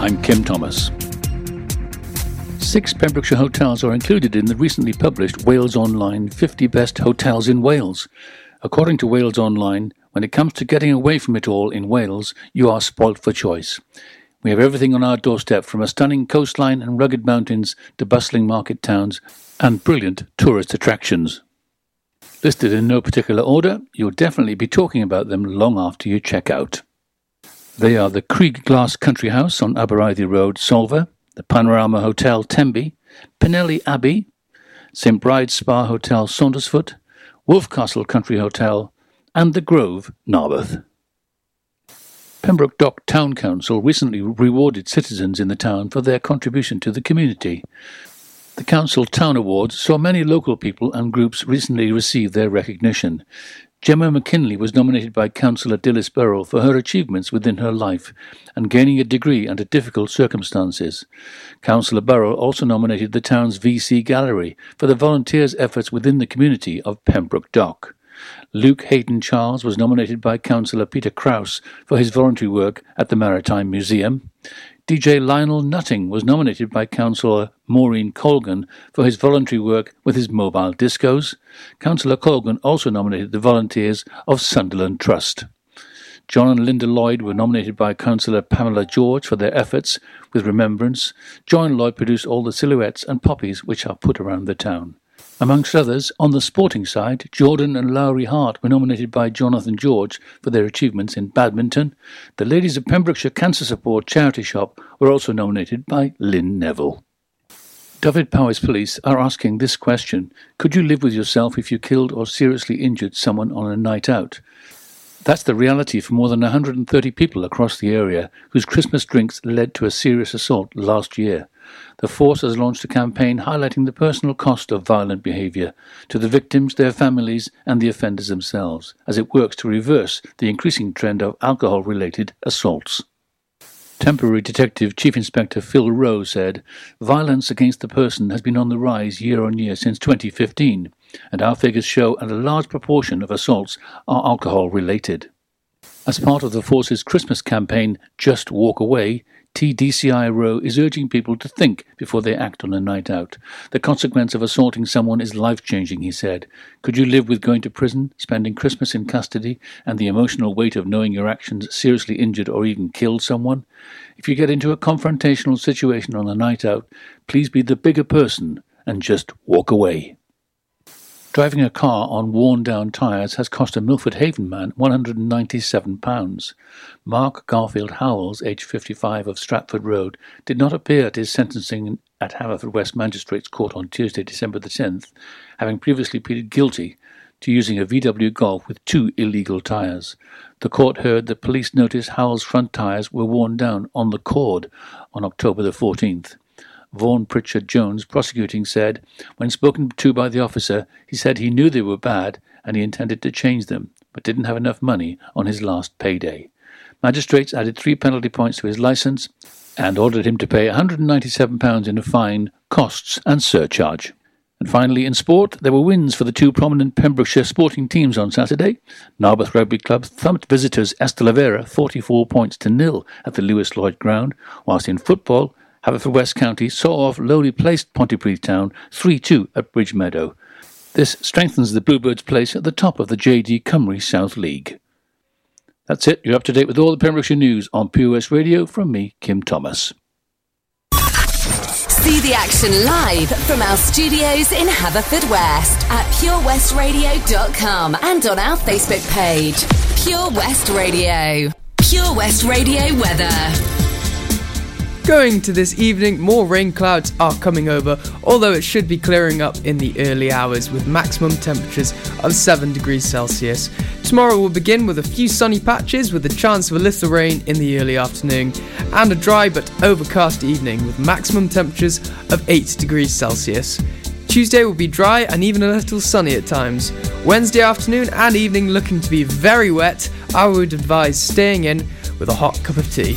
I'm Kim Thomas. Six Pembrokeshire hotels are included in the recently published Wales Online 50 Best Hotels in Wales. According to Wales Online, when it comes to getting away from it all in Wales, you are spoilt for choice. We have everything on our doorstep from a stunning coastline and rugged mountains to bustling market towns and brilliant tourist attractions. Listed in no particular order, you'll definitely be talking about them long after you check out. They are the Crug Glas Country House on Aberystwyth Road, Solva, the Panorama Hotel, Tenby, Penally Abbey, St Bride's Spa Hotel, Saundersfoot, Wolfcastle Country Hotel, and the Grove, Narberth. Pembroke Dock Town Council recently rewarded citizens in the town for their contribution to the community. The Council Town Awards saw many local people and groups recently receive their recognition. Gemma McKinley was nominated by Councillor Dilys Burrell for her achievements within her life and gaining a degree under difficult circumstances. Councillor Burrell also nominated the town's VC Gallery for the volunteers' efforts within the community of Pembroke Dock. Luke Hayden Charles was nominated by Councillor Peter Krause for his voluntary work at the Maritime Museum. DJ Lionel Nutting was nominated by Councillor Maureen Colgan for his voluntary work with his mobile discos. Councillor Colgan also nominated the volunteers of Sunderland Trust. John and Linda Lloyd were nominated by Councillor Pamela George for their efforts with Remembrance. John Lloyd produced all the silhouettes and poppies which are put around the town. Amongst others, on the sporting side, Jordan and Lowry Hart were nominated by Jonathan George for their achievements in badminton. The Ladies of Pembrokeshire Cancer Support charity shop were also nominated by Lynn Neville. Dyfed-Powys Police are asking this question Could you live with yourself if you killed or seriously injured someone on a night out? That's the reality for more than 130 people across the area whose Christmas drinks led to a serious assault last year the force has launched a campaign highlighting the personal cost of violent behaviour to the victims, their families, and the offenders themselves, as it works to reverse the increasing trend of alcohol related assaults. Temporary Detective Chief Inspector Phil Rowe said, Violence against the person has been on the rise year on year since 2015, and our figures show that a large proportion of assaults are alcohol related. As part of the force's Christmas campaign, Just Walk Away, TDCI Rowe is urging people to think before they act on a night out. The consequence of assaulting someone is life changing, he said. Could you live with going to prison, spending Christmas in custody, and the emotional weight of knowing your actions seriously injured or even killed someone? If you get into a confrontational situation on a night out, please be the bigger person and just walk away. Driving a car on worn down tyres has cost a Milford Haven man £197. Mark Garfield Howells, aged 55 of Stratford Road, did not appear at his sentencing at Haverfordwest Magistrates Court on Tuesday, December the 10th, having previously pleaded guilty to using a VW Golf with two illegal tyres. The court heard that police noticed Howell's front tyres were worn down on the cord on October the 14th. Vaughan Pritchard Jones, prosecuting, said, when spoken to by the officer, he said he knew they were bad and he intended to change them, but didn't have enough money on his last payday. Magistrates added three penalty points to his licence and ordered him to pay £197 in a fine, costs, and surcharge. And finally, in sport, there were wins for the two prominent Pembrokeshire sporting teams on Saturday. Narberth Rugby Club thumped visitors Ystalyfera 44 points to nil at the Lewis Lloyd ground, whilst in football, Haverfordwest County saw off lowly placed Pontypridd Town 3 2 at Bridge Meadow. This strengthens the Bluebirds' place at the top of the JD Cymru South League. That's it. You're up to date with all the Pembrokeshire news on Pure West Radio from me, Kim Thomas. See the action live from our studios in Haverfordwest at purewestradio.com and on our Facebook page, Pure West Radio. Pure West Radio weather. Going to this evening, more rain clouds are coming over, although it should be clearing up in the early hours with maximum temperatures of 7 degrees Celsius. Tomorrow will begin with a few sunny patches with a chance of a little rain in the early afternoon, and a dry but overcast evening with maximum temperatures of 8 degrees Celsius. Tuesday will be dry and even a little sunny at times. Wednesday afternoon and evening looking to be very wet. I would advise staying in with a hot cup of tea.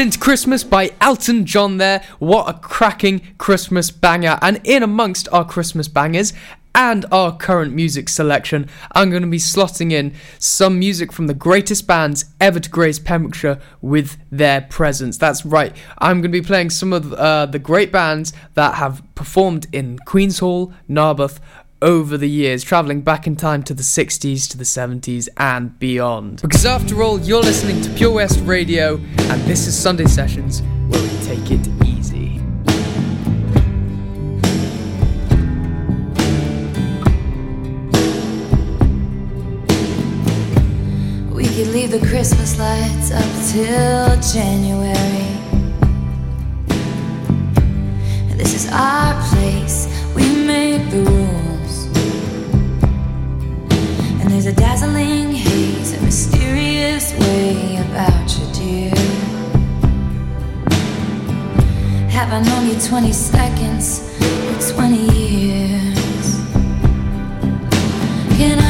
Into Christmas by Elton John there. What a cracking Christmas banger. And in amongst our Christmas bangers and our current music selection, I'm going to be slotting in some music from the greatest bands ever to grace Pembrokeshire with their presence. That's right, I'm going to be playing some of uh, the great bands that have performed in Queen's Hall, Narberth, over the years, travelling back in time to the 60s, to the 70s, and beyond. Because after all, you're listening to Pure West Radio, and this is Sunday Sessions, where we take it easy. We could leave the Christmas lights up till January. This is our place, we make the There's a dazzling haze, a mysterious way about you, dear. Have I known you 20 seconds or 20 years? Can I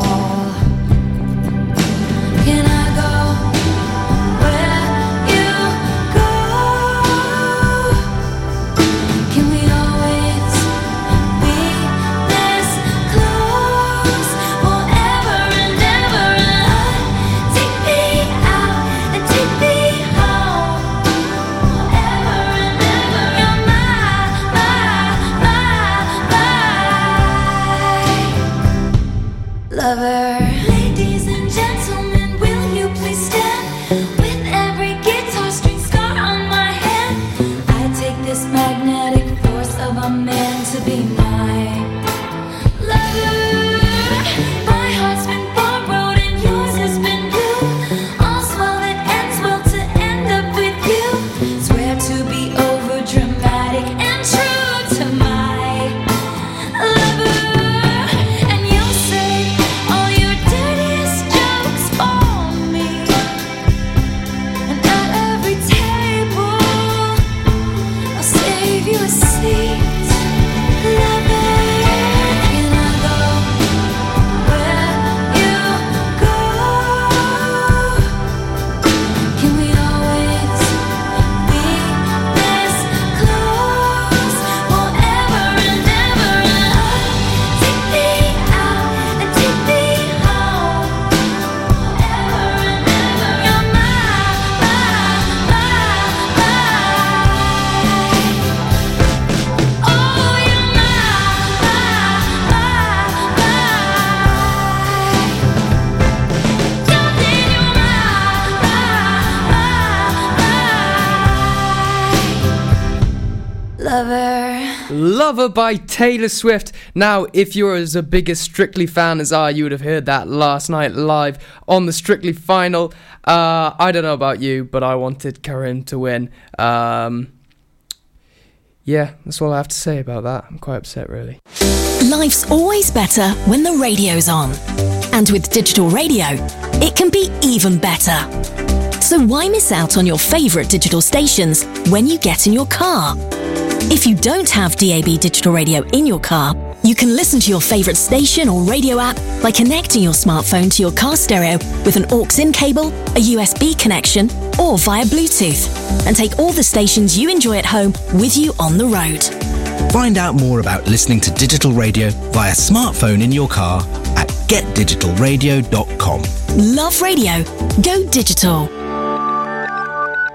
Lover Lover by Taylor Swift. Now, if you're as a big a Strictly fan as I, you would have heard that last night live on the Strictly final. Uh, I don't know about you, but I wanted Karim to win. Um, yeah, that's all I have to say about that. I'm quite upset, really. Life's always better when the radio's on. And with digital radio, it can be even better. So why miss out on your favourite digital stations when you get in your car? If you don't have DAB digital radio in your car, you can listen to your favourite station or radio app by connecting your smartphone to your car stereo with an aux-in cable, a USB connection, or via Bluetooth, and take all the stations you enjoy at home with you on the road. Find out more about listening to digital radio via smartphone in your car at getdigitalradio.com. Love radio. Go digital.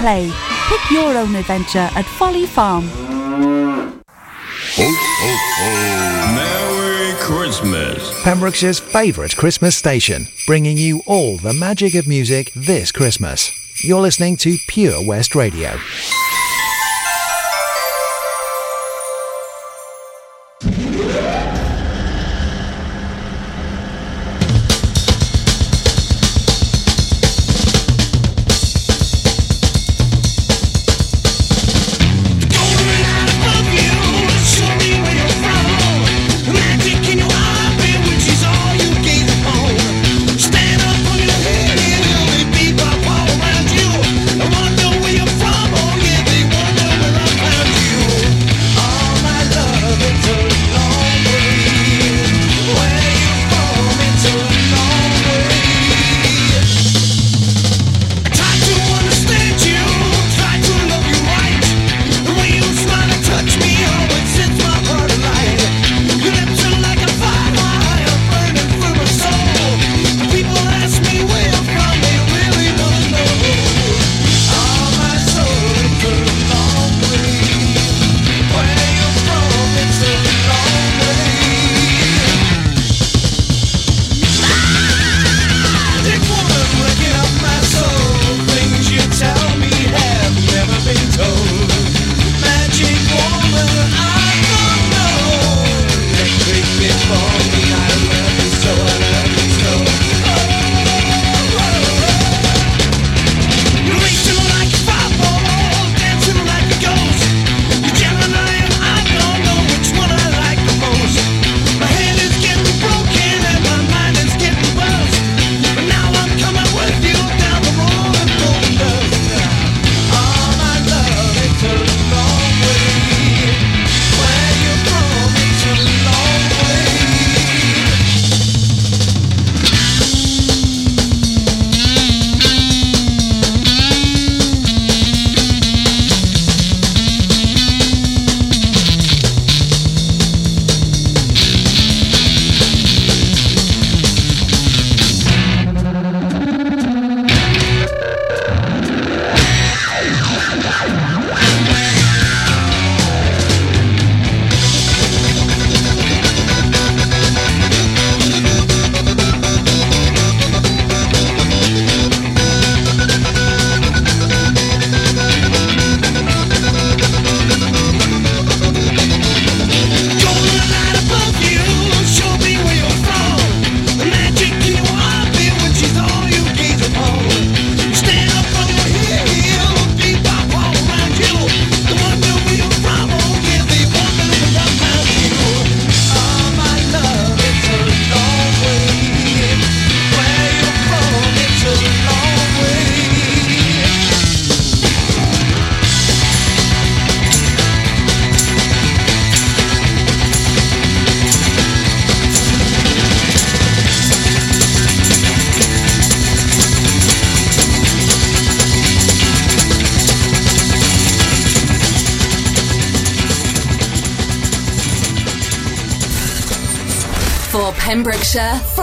play. Pick your own adventure at Folly Farm. Ho, ho, ho. Merry Christmas. Pembrokeshire's favourite Christmas station, bringing you all the magic of music this Christmas. You're listening to Pure West Radio.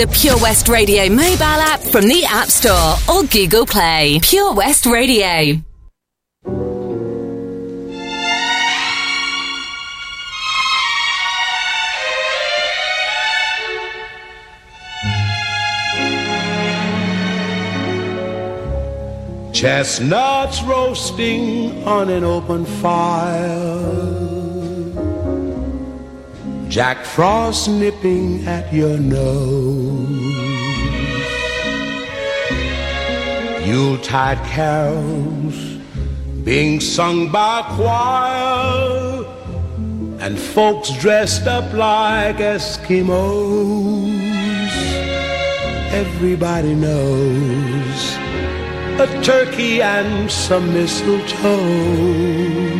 The Pure West Radio mobile app from the App Store or Google Play. Pure West Radio. Chestnuts roasting on an open fire. Jack Frost nipping at your nose. Yuletide carols being sung by choir. And folks dressed up like Eskimos. Everybody knows a turkey and some mistletoe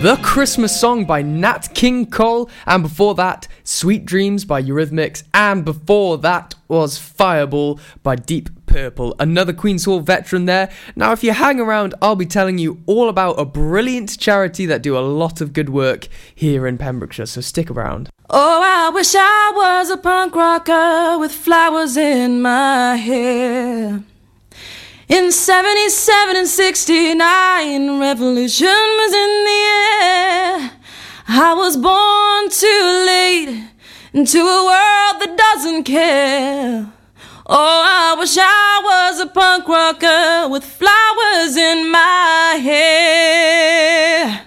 The Christmas Song by Nat King Cole, and before that, Sweet Dreams by Eurythmics, and before that was Fireball by Deep Purple. Another Queen's Hall veteran there. Now, if you hang around, I'll be telling you all about a brilliant charity that do a lot of good work here in Pembrokeshire, so stick around. Oh, I wish I was a punk rocker with flowers in my hair. In 77 and 69, revolution was in the air. I was born too late into a world that doesn't care. Oh, I wish I was a punk rocker with flowers in my hair.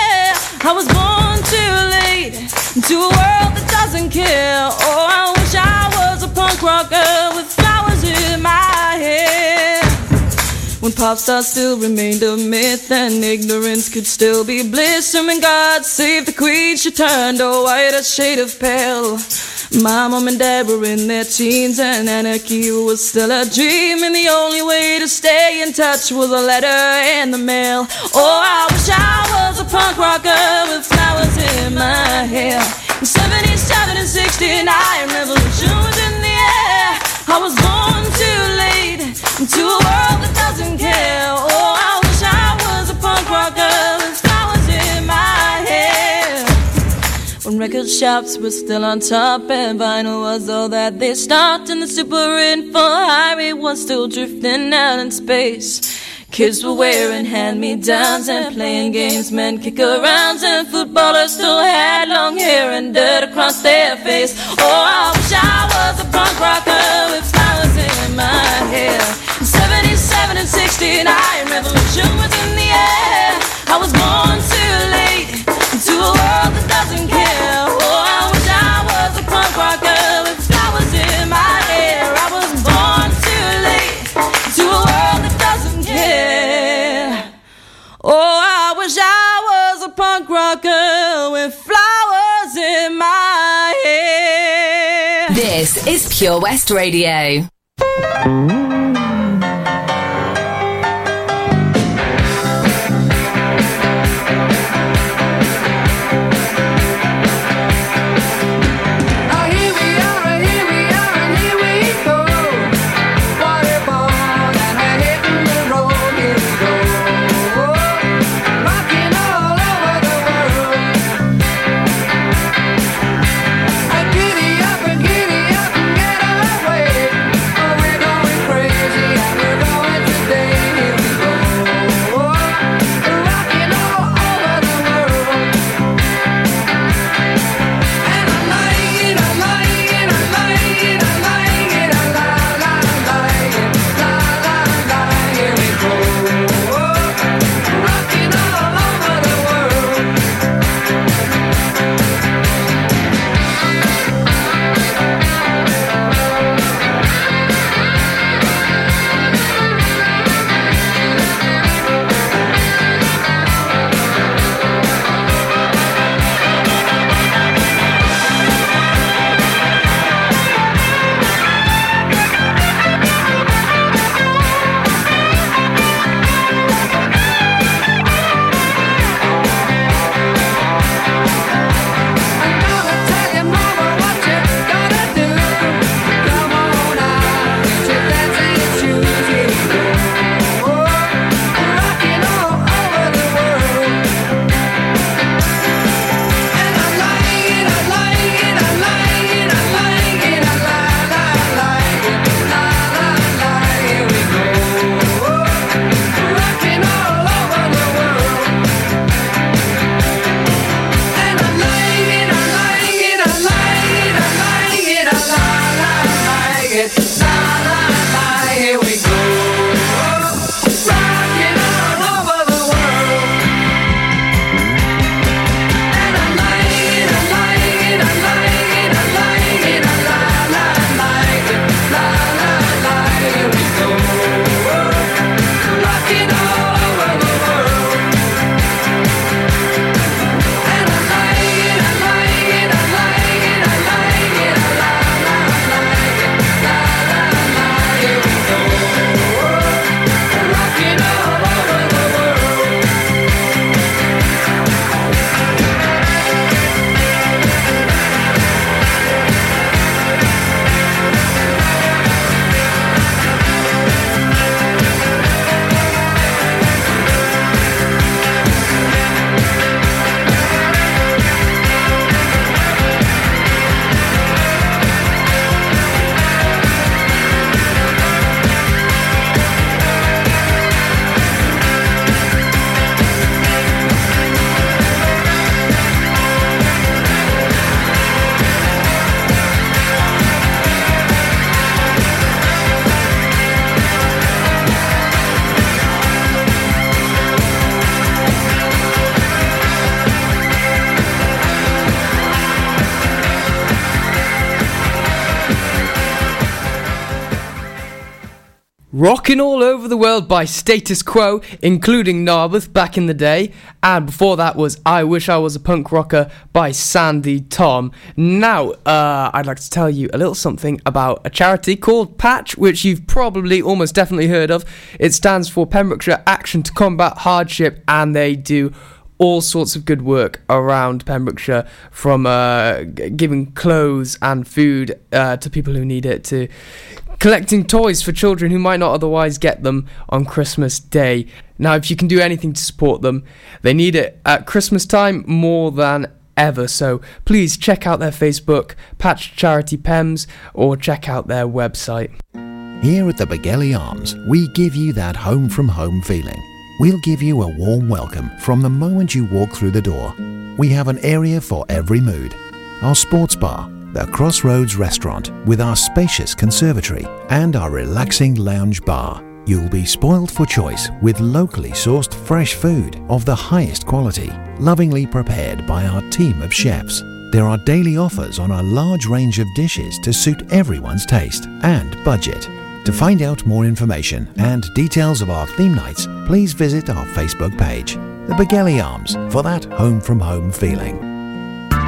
I was born too late into a world that doesn't care. Oh, I wish I was a punk rocker When pop stars still remained a myth and ignorance could still be bliss. And when God save the queen, she turned a whiter shade of pale. My mom and dad were in their teens and anarchy was still a dream. And the only way to stay in touch was a letter in the mail. Oh, I wish I was a punk rocker with flowers in my hair. In 77 and 69, revolution was in the air. I was born Oh, I wish I was a punk rocker with flowers in my hair. When record shops were still on top and vinyl was all that they stocked, and the super info highway was still drifting out in space. Kids were wearing hand-me-downs and playing games, men kick arounds, and footballers still had long hair and dirt across their face. Oh, I wish I was a punk rocker with flowers in my hair. 77 and 69, revolution was in the air. I was born too late a world that doesn't care. Oh, I wish I was a punk rocker with flowers in my hair. I was born too late a world that doesn't care. Oh, I wish I was a punk rocker with flowers in my hair. This is Pure West Radio. Giddy Rocking all over the world by Status Quo, including Narberth back in the day. And before that was I Wish I Was a Punk Rocker by Sandi Thom. Now, uh, I'd like to tell you a little something about a charity called Patch, which you've probably almost definitely heard of. It stands for Pembrokeshire Action to Combat Hardship, and they do all sorts of good work around Pembrokeshire, from uh, giving clothes and food uh, to people who need it, to collecting toys for children who might not otherwise get them on Christmas Day. Now, if you can do anything to support them, they need it at Christmas time more than ever. So please check out their Facebook, Patch Charity Pems, or check out their website. Here at the Begelly Arms, we give you that home from home feeling. We'll give you a warm welcome from the moment you walk through the door. We have an area for every mood. Our sports bar, the Crossroads restaurant with our spacious conservatory, and our relaxing lounge bar. You'll be spoiled for choice with locally sourced fresh food of the highest quality, lovingly prepared by our team of chefs. There are daily offers on a large range of dishes to suit everyone's taste and budget. To find out more information and details of our theme nights, please visit our Facebook page, The Begelly Arms, for that home from home feeling.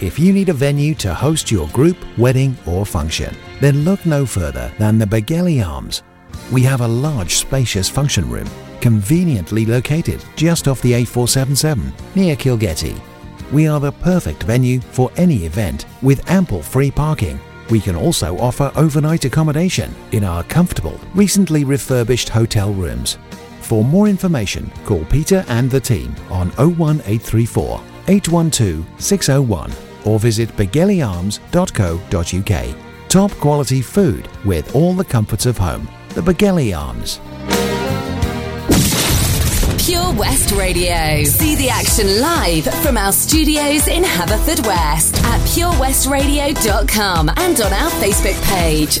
If you need a venue to host your group, wedding, or function, then look no further than the Begelly Arms. We have a large, spacious function room, conveniently located just off the A477 near Kilgetty. We are the perfect venue for any event with ample free parking. We can also offer overnight accommodation in our comfortable, recently refurbished hotel rooms. For more information, call Peter and the team on 01834 812 601 or visit begellyarms.co.uk. Top quality food with all the comforts of home. The Begelly Arms. Pure West Radio. See the action live from our studios in Haverfordwest at purewestradio.com and on our Facebook page.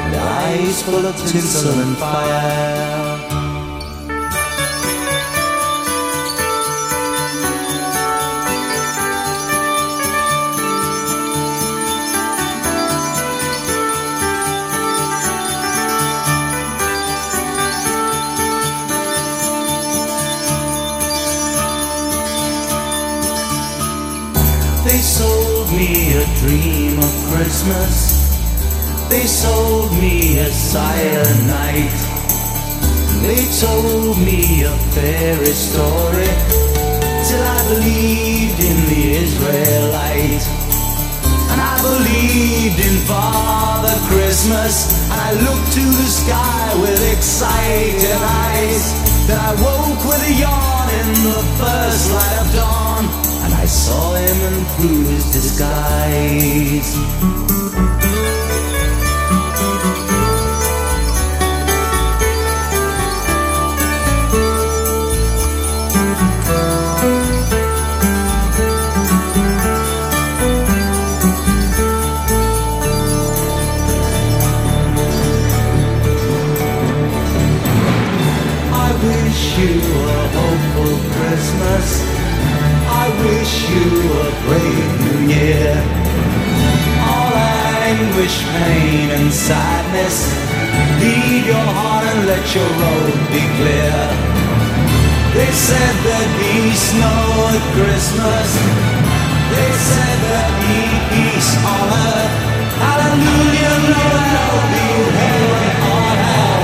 eyes full of tinsel and fire. They sold me a dream of Christmas. They sold me a night. They told me a fairy story till I believed in the Israelite. And I believed in Father Christmas. I looked to the sky with excited eyes. Then I woke with a yawn in the first light of dawn. And I saw him and through his disguise. Pain, and sadness. Leave your heart and let your road be clear. They said there'd be snow at Christmas. They said there'd be peace on earth. Hallelujah, no, there'll be heaven on hell.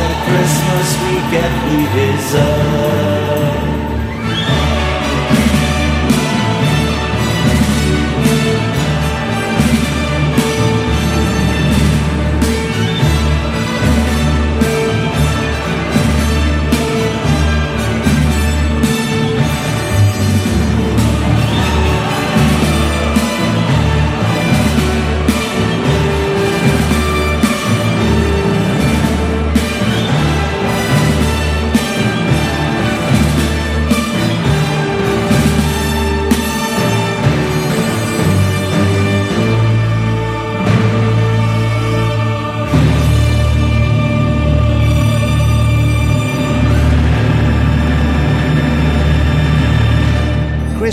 The Christmas we get we deserve.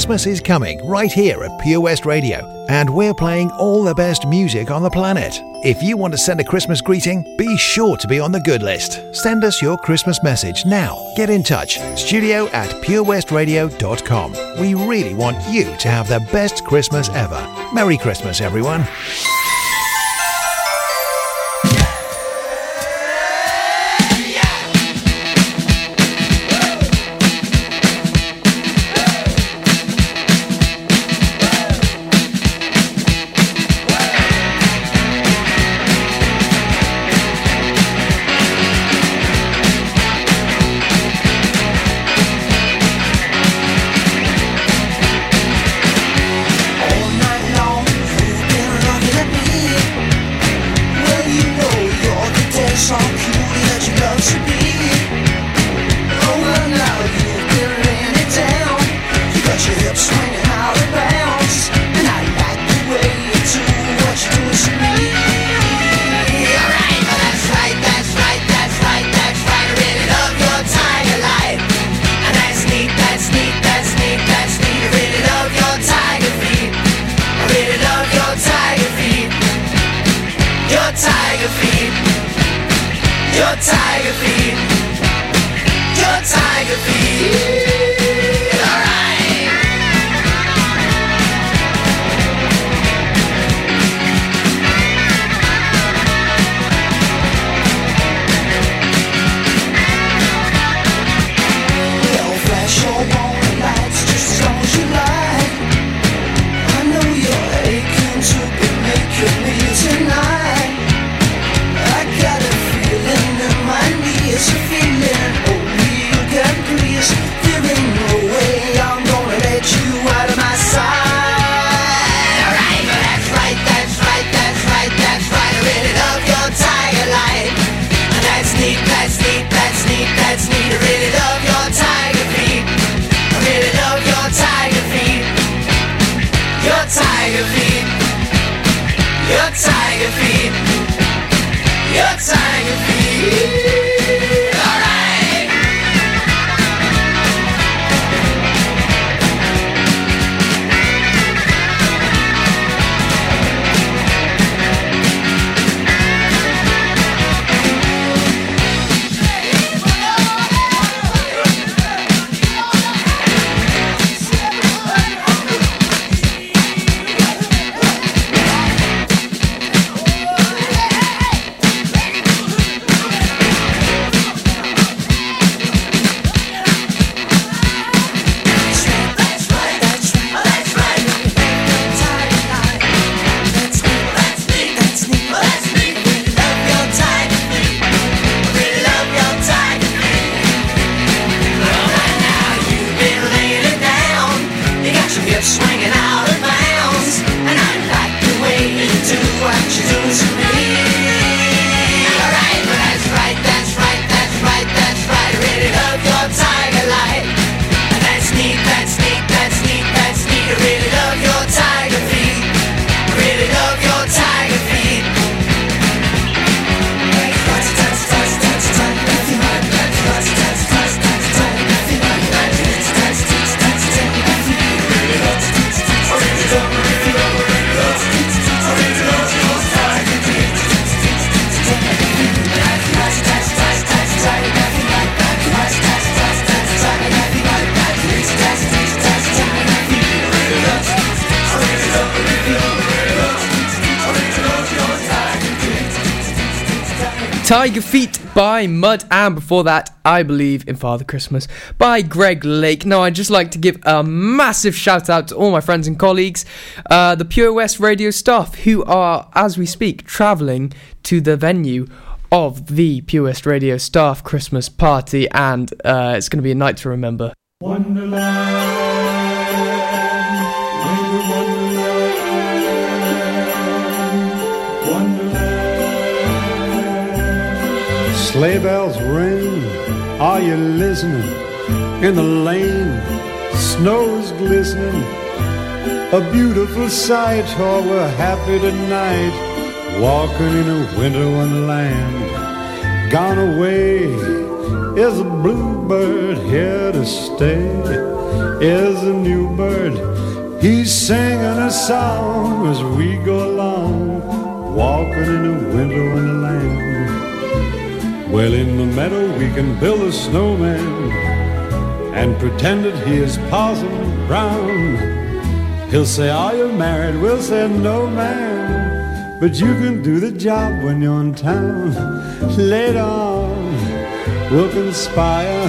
Christmas is coming right here at Pure West Radio, and we're playing all the best music on the planet. If you want to send a Christmas greeting, be sure to be on the good list. Send us your Christmas message now. Get in touch. Studio at purewestradio.com. We really want you to have the best Christmas ever. Merry Christmas, everyone. Tiger Feet by Mud, and before that, I Believe in Father Christmas by Greg Lake. Now, I'd just like to give a massive shout out to all my friends and colleagues, uh, the Pure West radio staff, who are, as we speak, travelling to the venue of the Pure West radio staff Christmas party, and uh, it's going to be a night to remember. Sleigh bells ring, are you listening? In the lane, snow's glistening. A beautiful sight, oh, we're happy tonight. Walking in a winter wonderland. Gone away is a bluebird here to stay. is a new bird. He's singing a song as we go along, walking in a winter wonderland. Well, in the meadow we can build a snowman and pretend that he is Parson Brown. He'll say, Are you married? We'll say, No, man. But you can do the job when you're in town. Later on, we'll conspire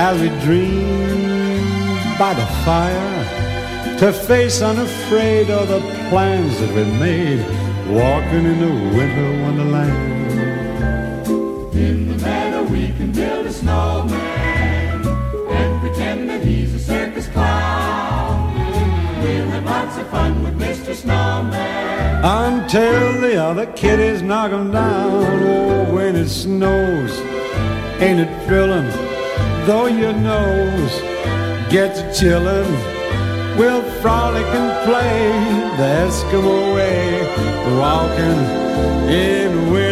as we dream by the fire to face unafraid all the plans that we made, walking in the winter wonderland. Snowman and pretend that he's a circus clown. We'll have lots of fun with Mr. Snowman. Until the other kiddies knock him down. Oh, when it snows, ain't it thrilling? Though your nose gets chillin', we'll frolic and play the Eskimo way, walking in winter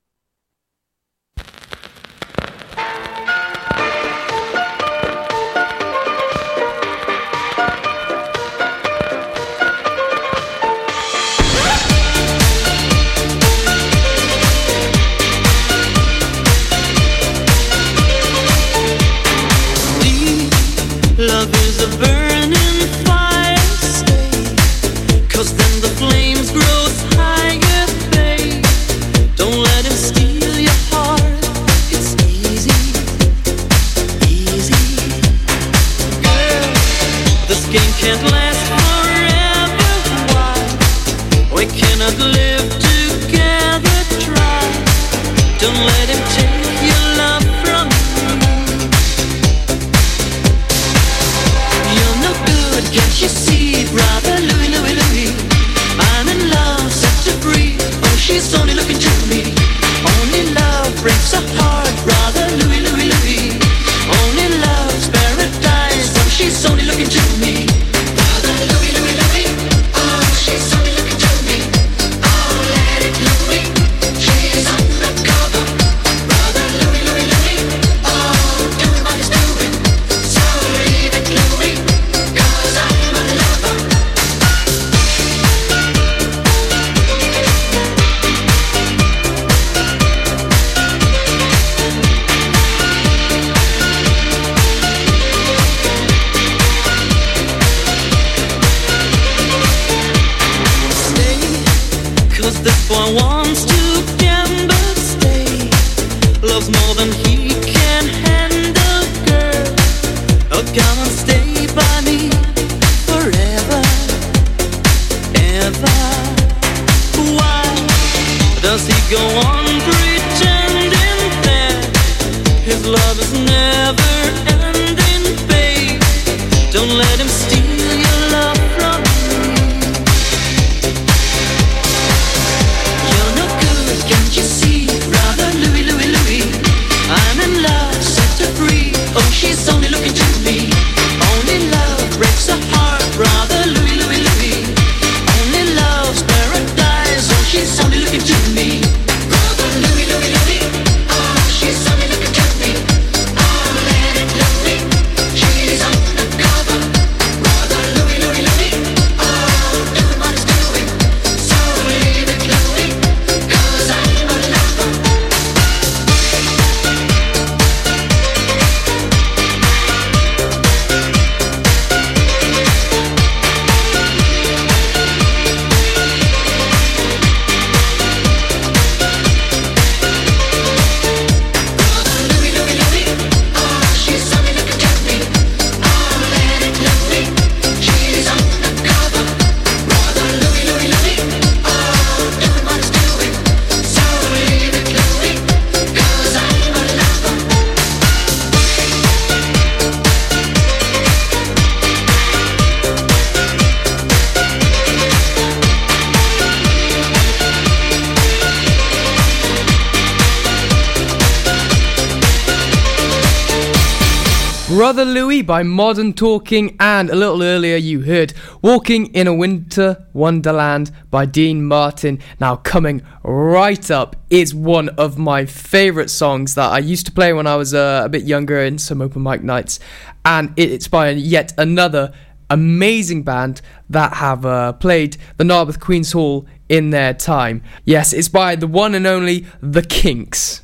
Louie by Modern Talking, and a little earlier you heard Walking in a Winter Wonderland by Dean Martin. Now, coming right up is one of my favourite songs that I used to play when I was uh, a bit younger in some open mic nights, and it's by yet another amazing band that have uh, played the Narberth Queen's Hall in their time. Yes, it's by the one and only The Kinks.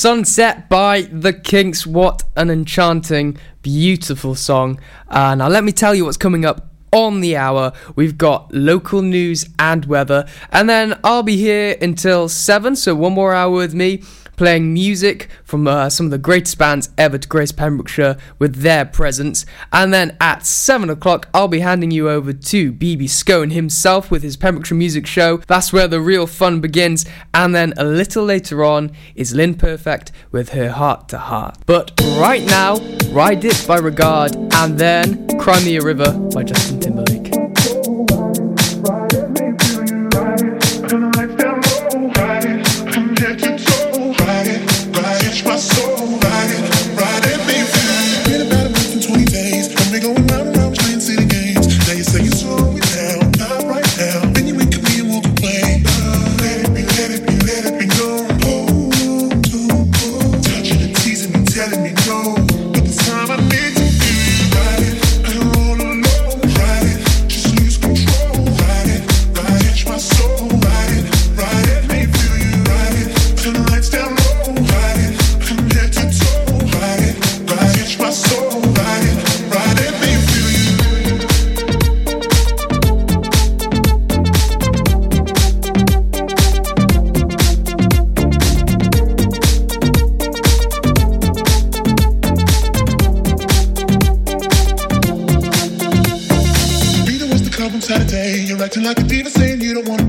Sunset by The Kinks. What an enchanting, beautiful song. Uh, now, let me tell you what's coming up on the hour. We've got local news and weather, and then I'll be here until 7, so one more hour with me. Playing music from uh, some of the greatest bands ever to grace Pembrokeshire with their presence. And then at 7 o'clock, I'll be handing you over to BB Scone himself with his Pembrokeshire Music Show. That's where the real fun begins. And then a little later on is Lynn Perfect with her Heart to Heart. But right now, Ride It by Regard, and then Cry Me a River by Justin Timberlake. Telling like a diva saying you don't wanna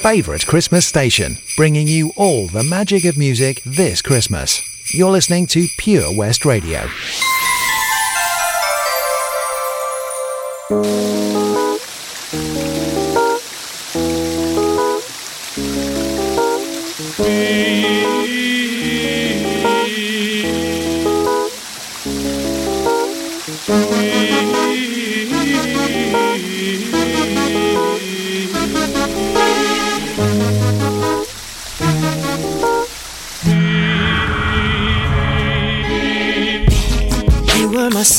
favourite Christmas station, bringing you all the magic of music this Christmas. You're listening to Pure West Radio.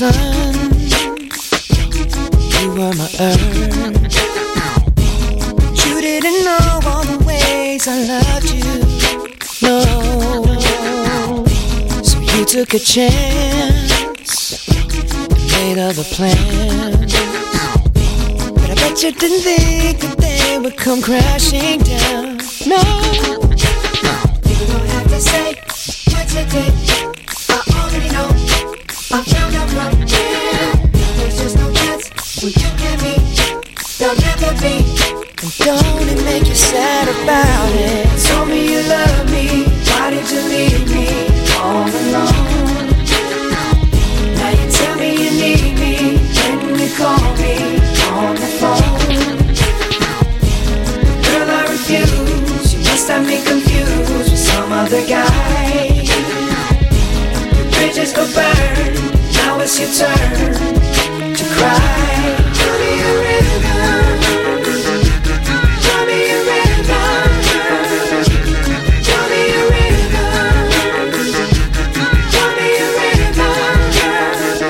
Sun, you were my earth. You didn't know all the ways I loved you. No, so you took a chance, made other plans. But I bet you didn't think that they would come crashing down. No, you don't have to say what you did. Other guy. The bridges go burn. Now it's your turn to cry. Me a me a me a me a.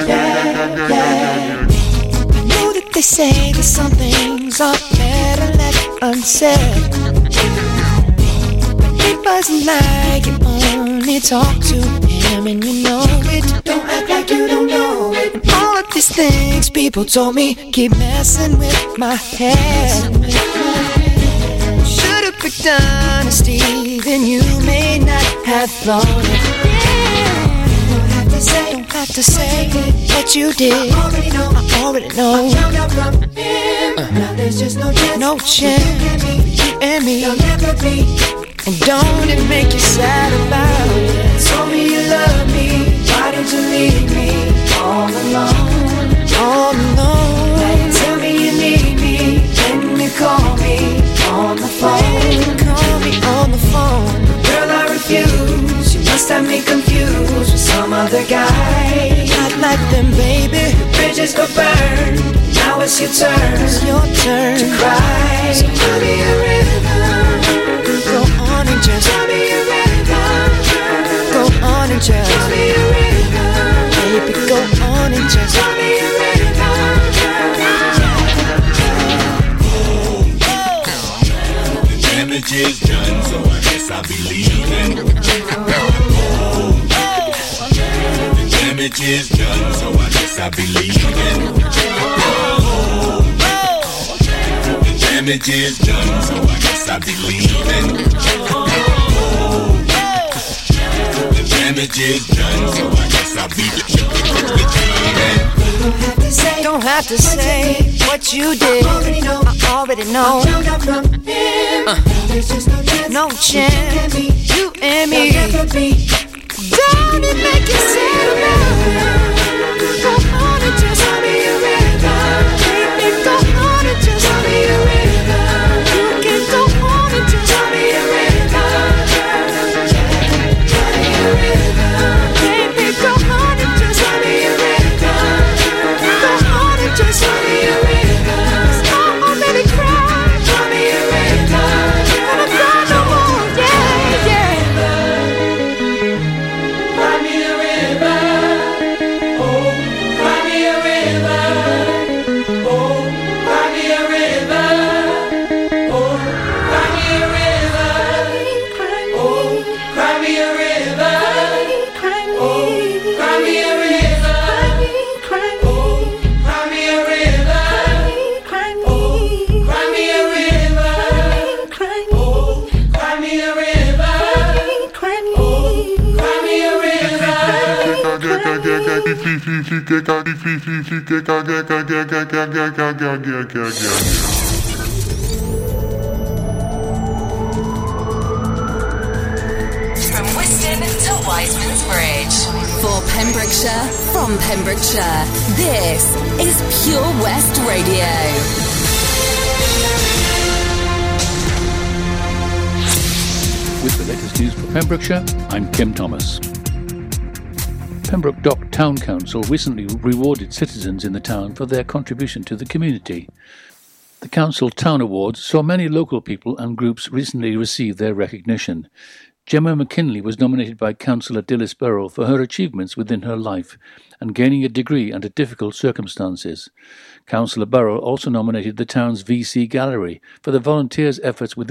Yeah, yeah. I know that they say that some things are better left unsaid. Wasn't like you only talk to him and you know it. Don't act like you don't know it. And all of these things people told me keep messing with my head. Should've picked honesty, then you may not have thought it. Don't have to say, what you did. I already know. I already know. I found out from him. Now there's just no chance. No chance. You and me. There'll never be. And don't it make you sad about it? Told me you love me. Why did you leave me all alone? All alone. Tell me you need me. When you call me on the phone. Call me on the phone. Girl, I refuse. You must have me confused with some other guy. Not like them, baby. The bridges go burn. Now it's your turn. It's your turn to cry. So tell me a rhythm. Go on and just tell me a rhythm. Go on and just tell me a rhythm. Baby, go on and just tell me a The damage is done, so I guess I'll be leaving. The damage is done, so I guess I'll be leaving. Damage is done, so I guess I be leaving. Oh, the damage is done, so I guess I be leaving. Don't have to say what you did. I already know. Uh, no chance. You and me. Don't it make you sad? Pembrokeshire, I'm Kim Thomas. Pembroke Dock Town Council recently rewarded citizens in the town for their contribution to the community. The Council Town Awards saw many local people and groups recently receive their recognition. Gemma McKinley was nominated by Councillor Dilys Burrell for her achievements within her life and gaining a degree under difficult circumstances. Councillor Burrell also nominated the town's VC Gallery for the volunteers' efforts within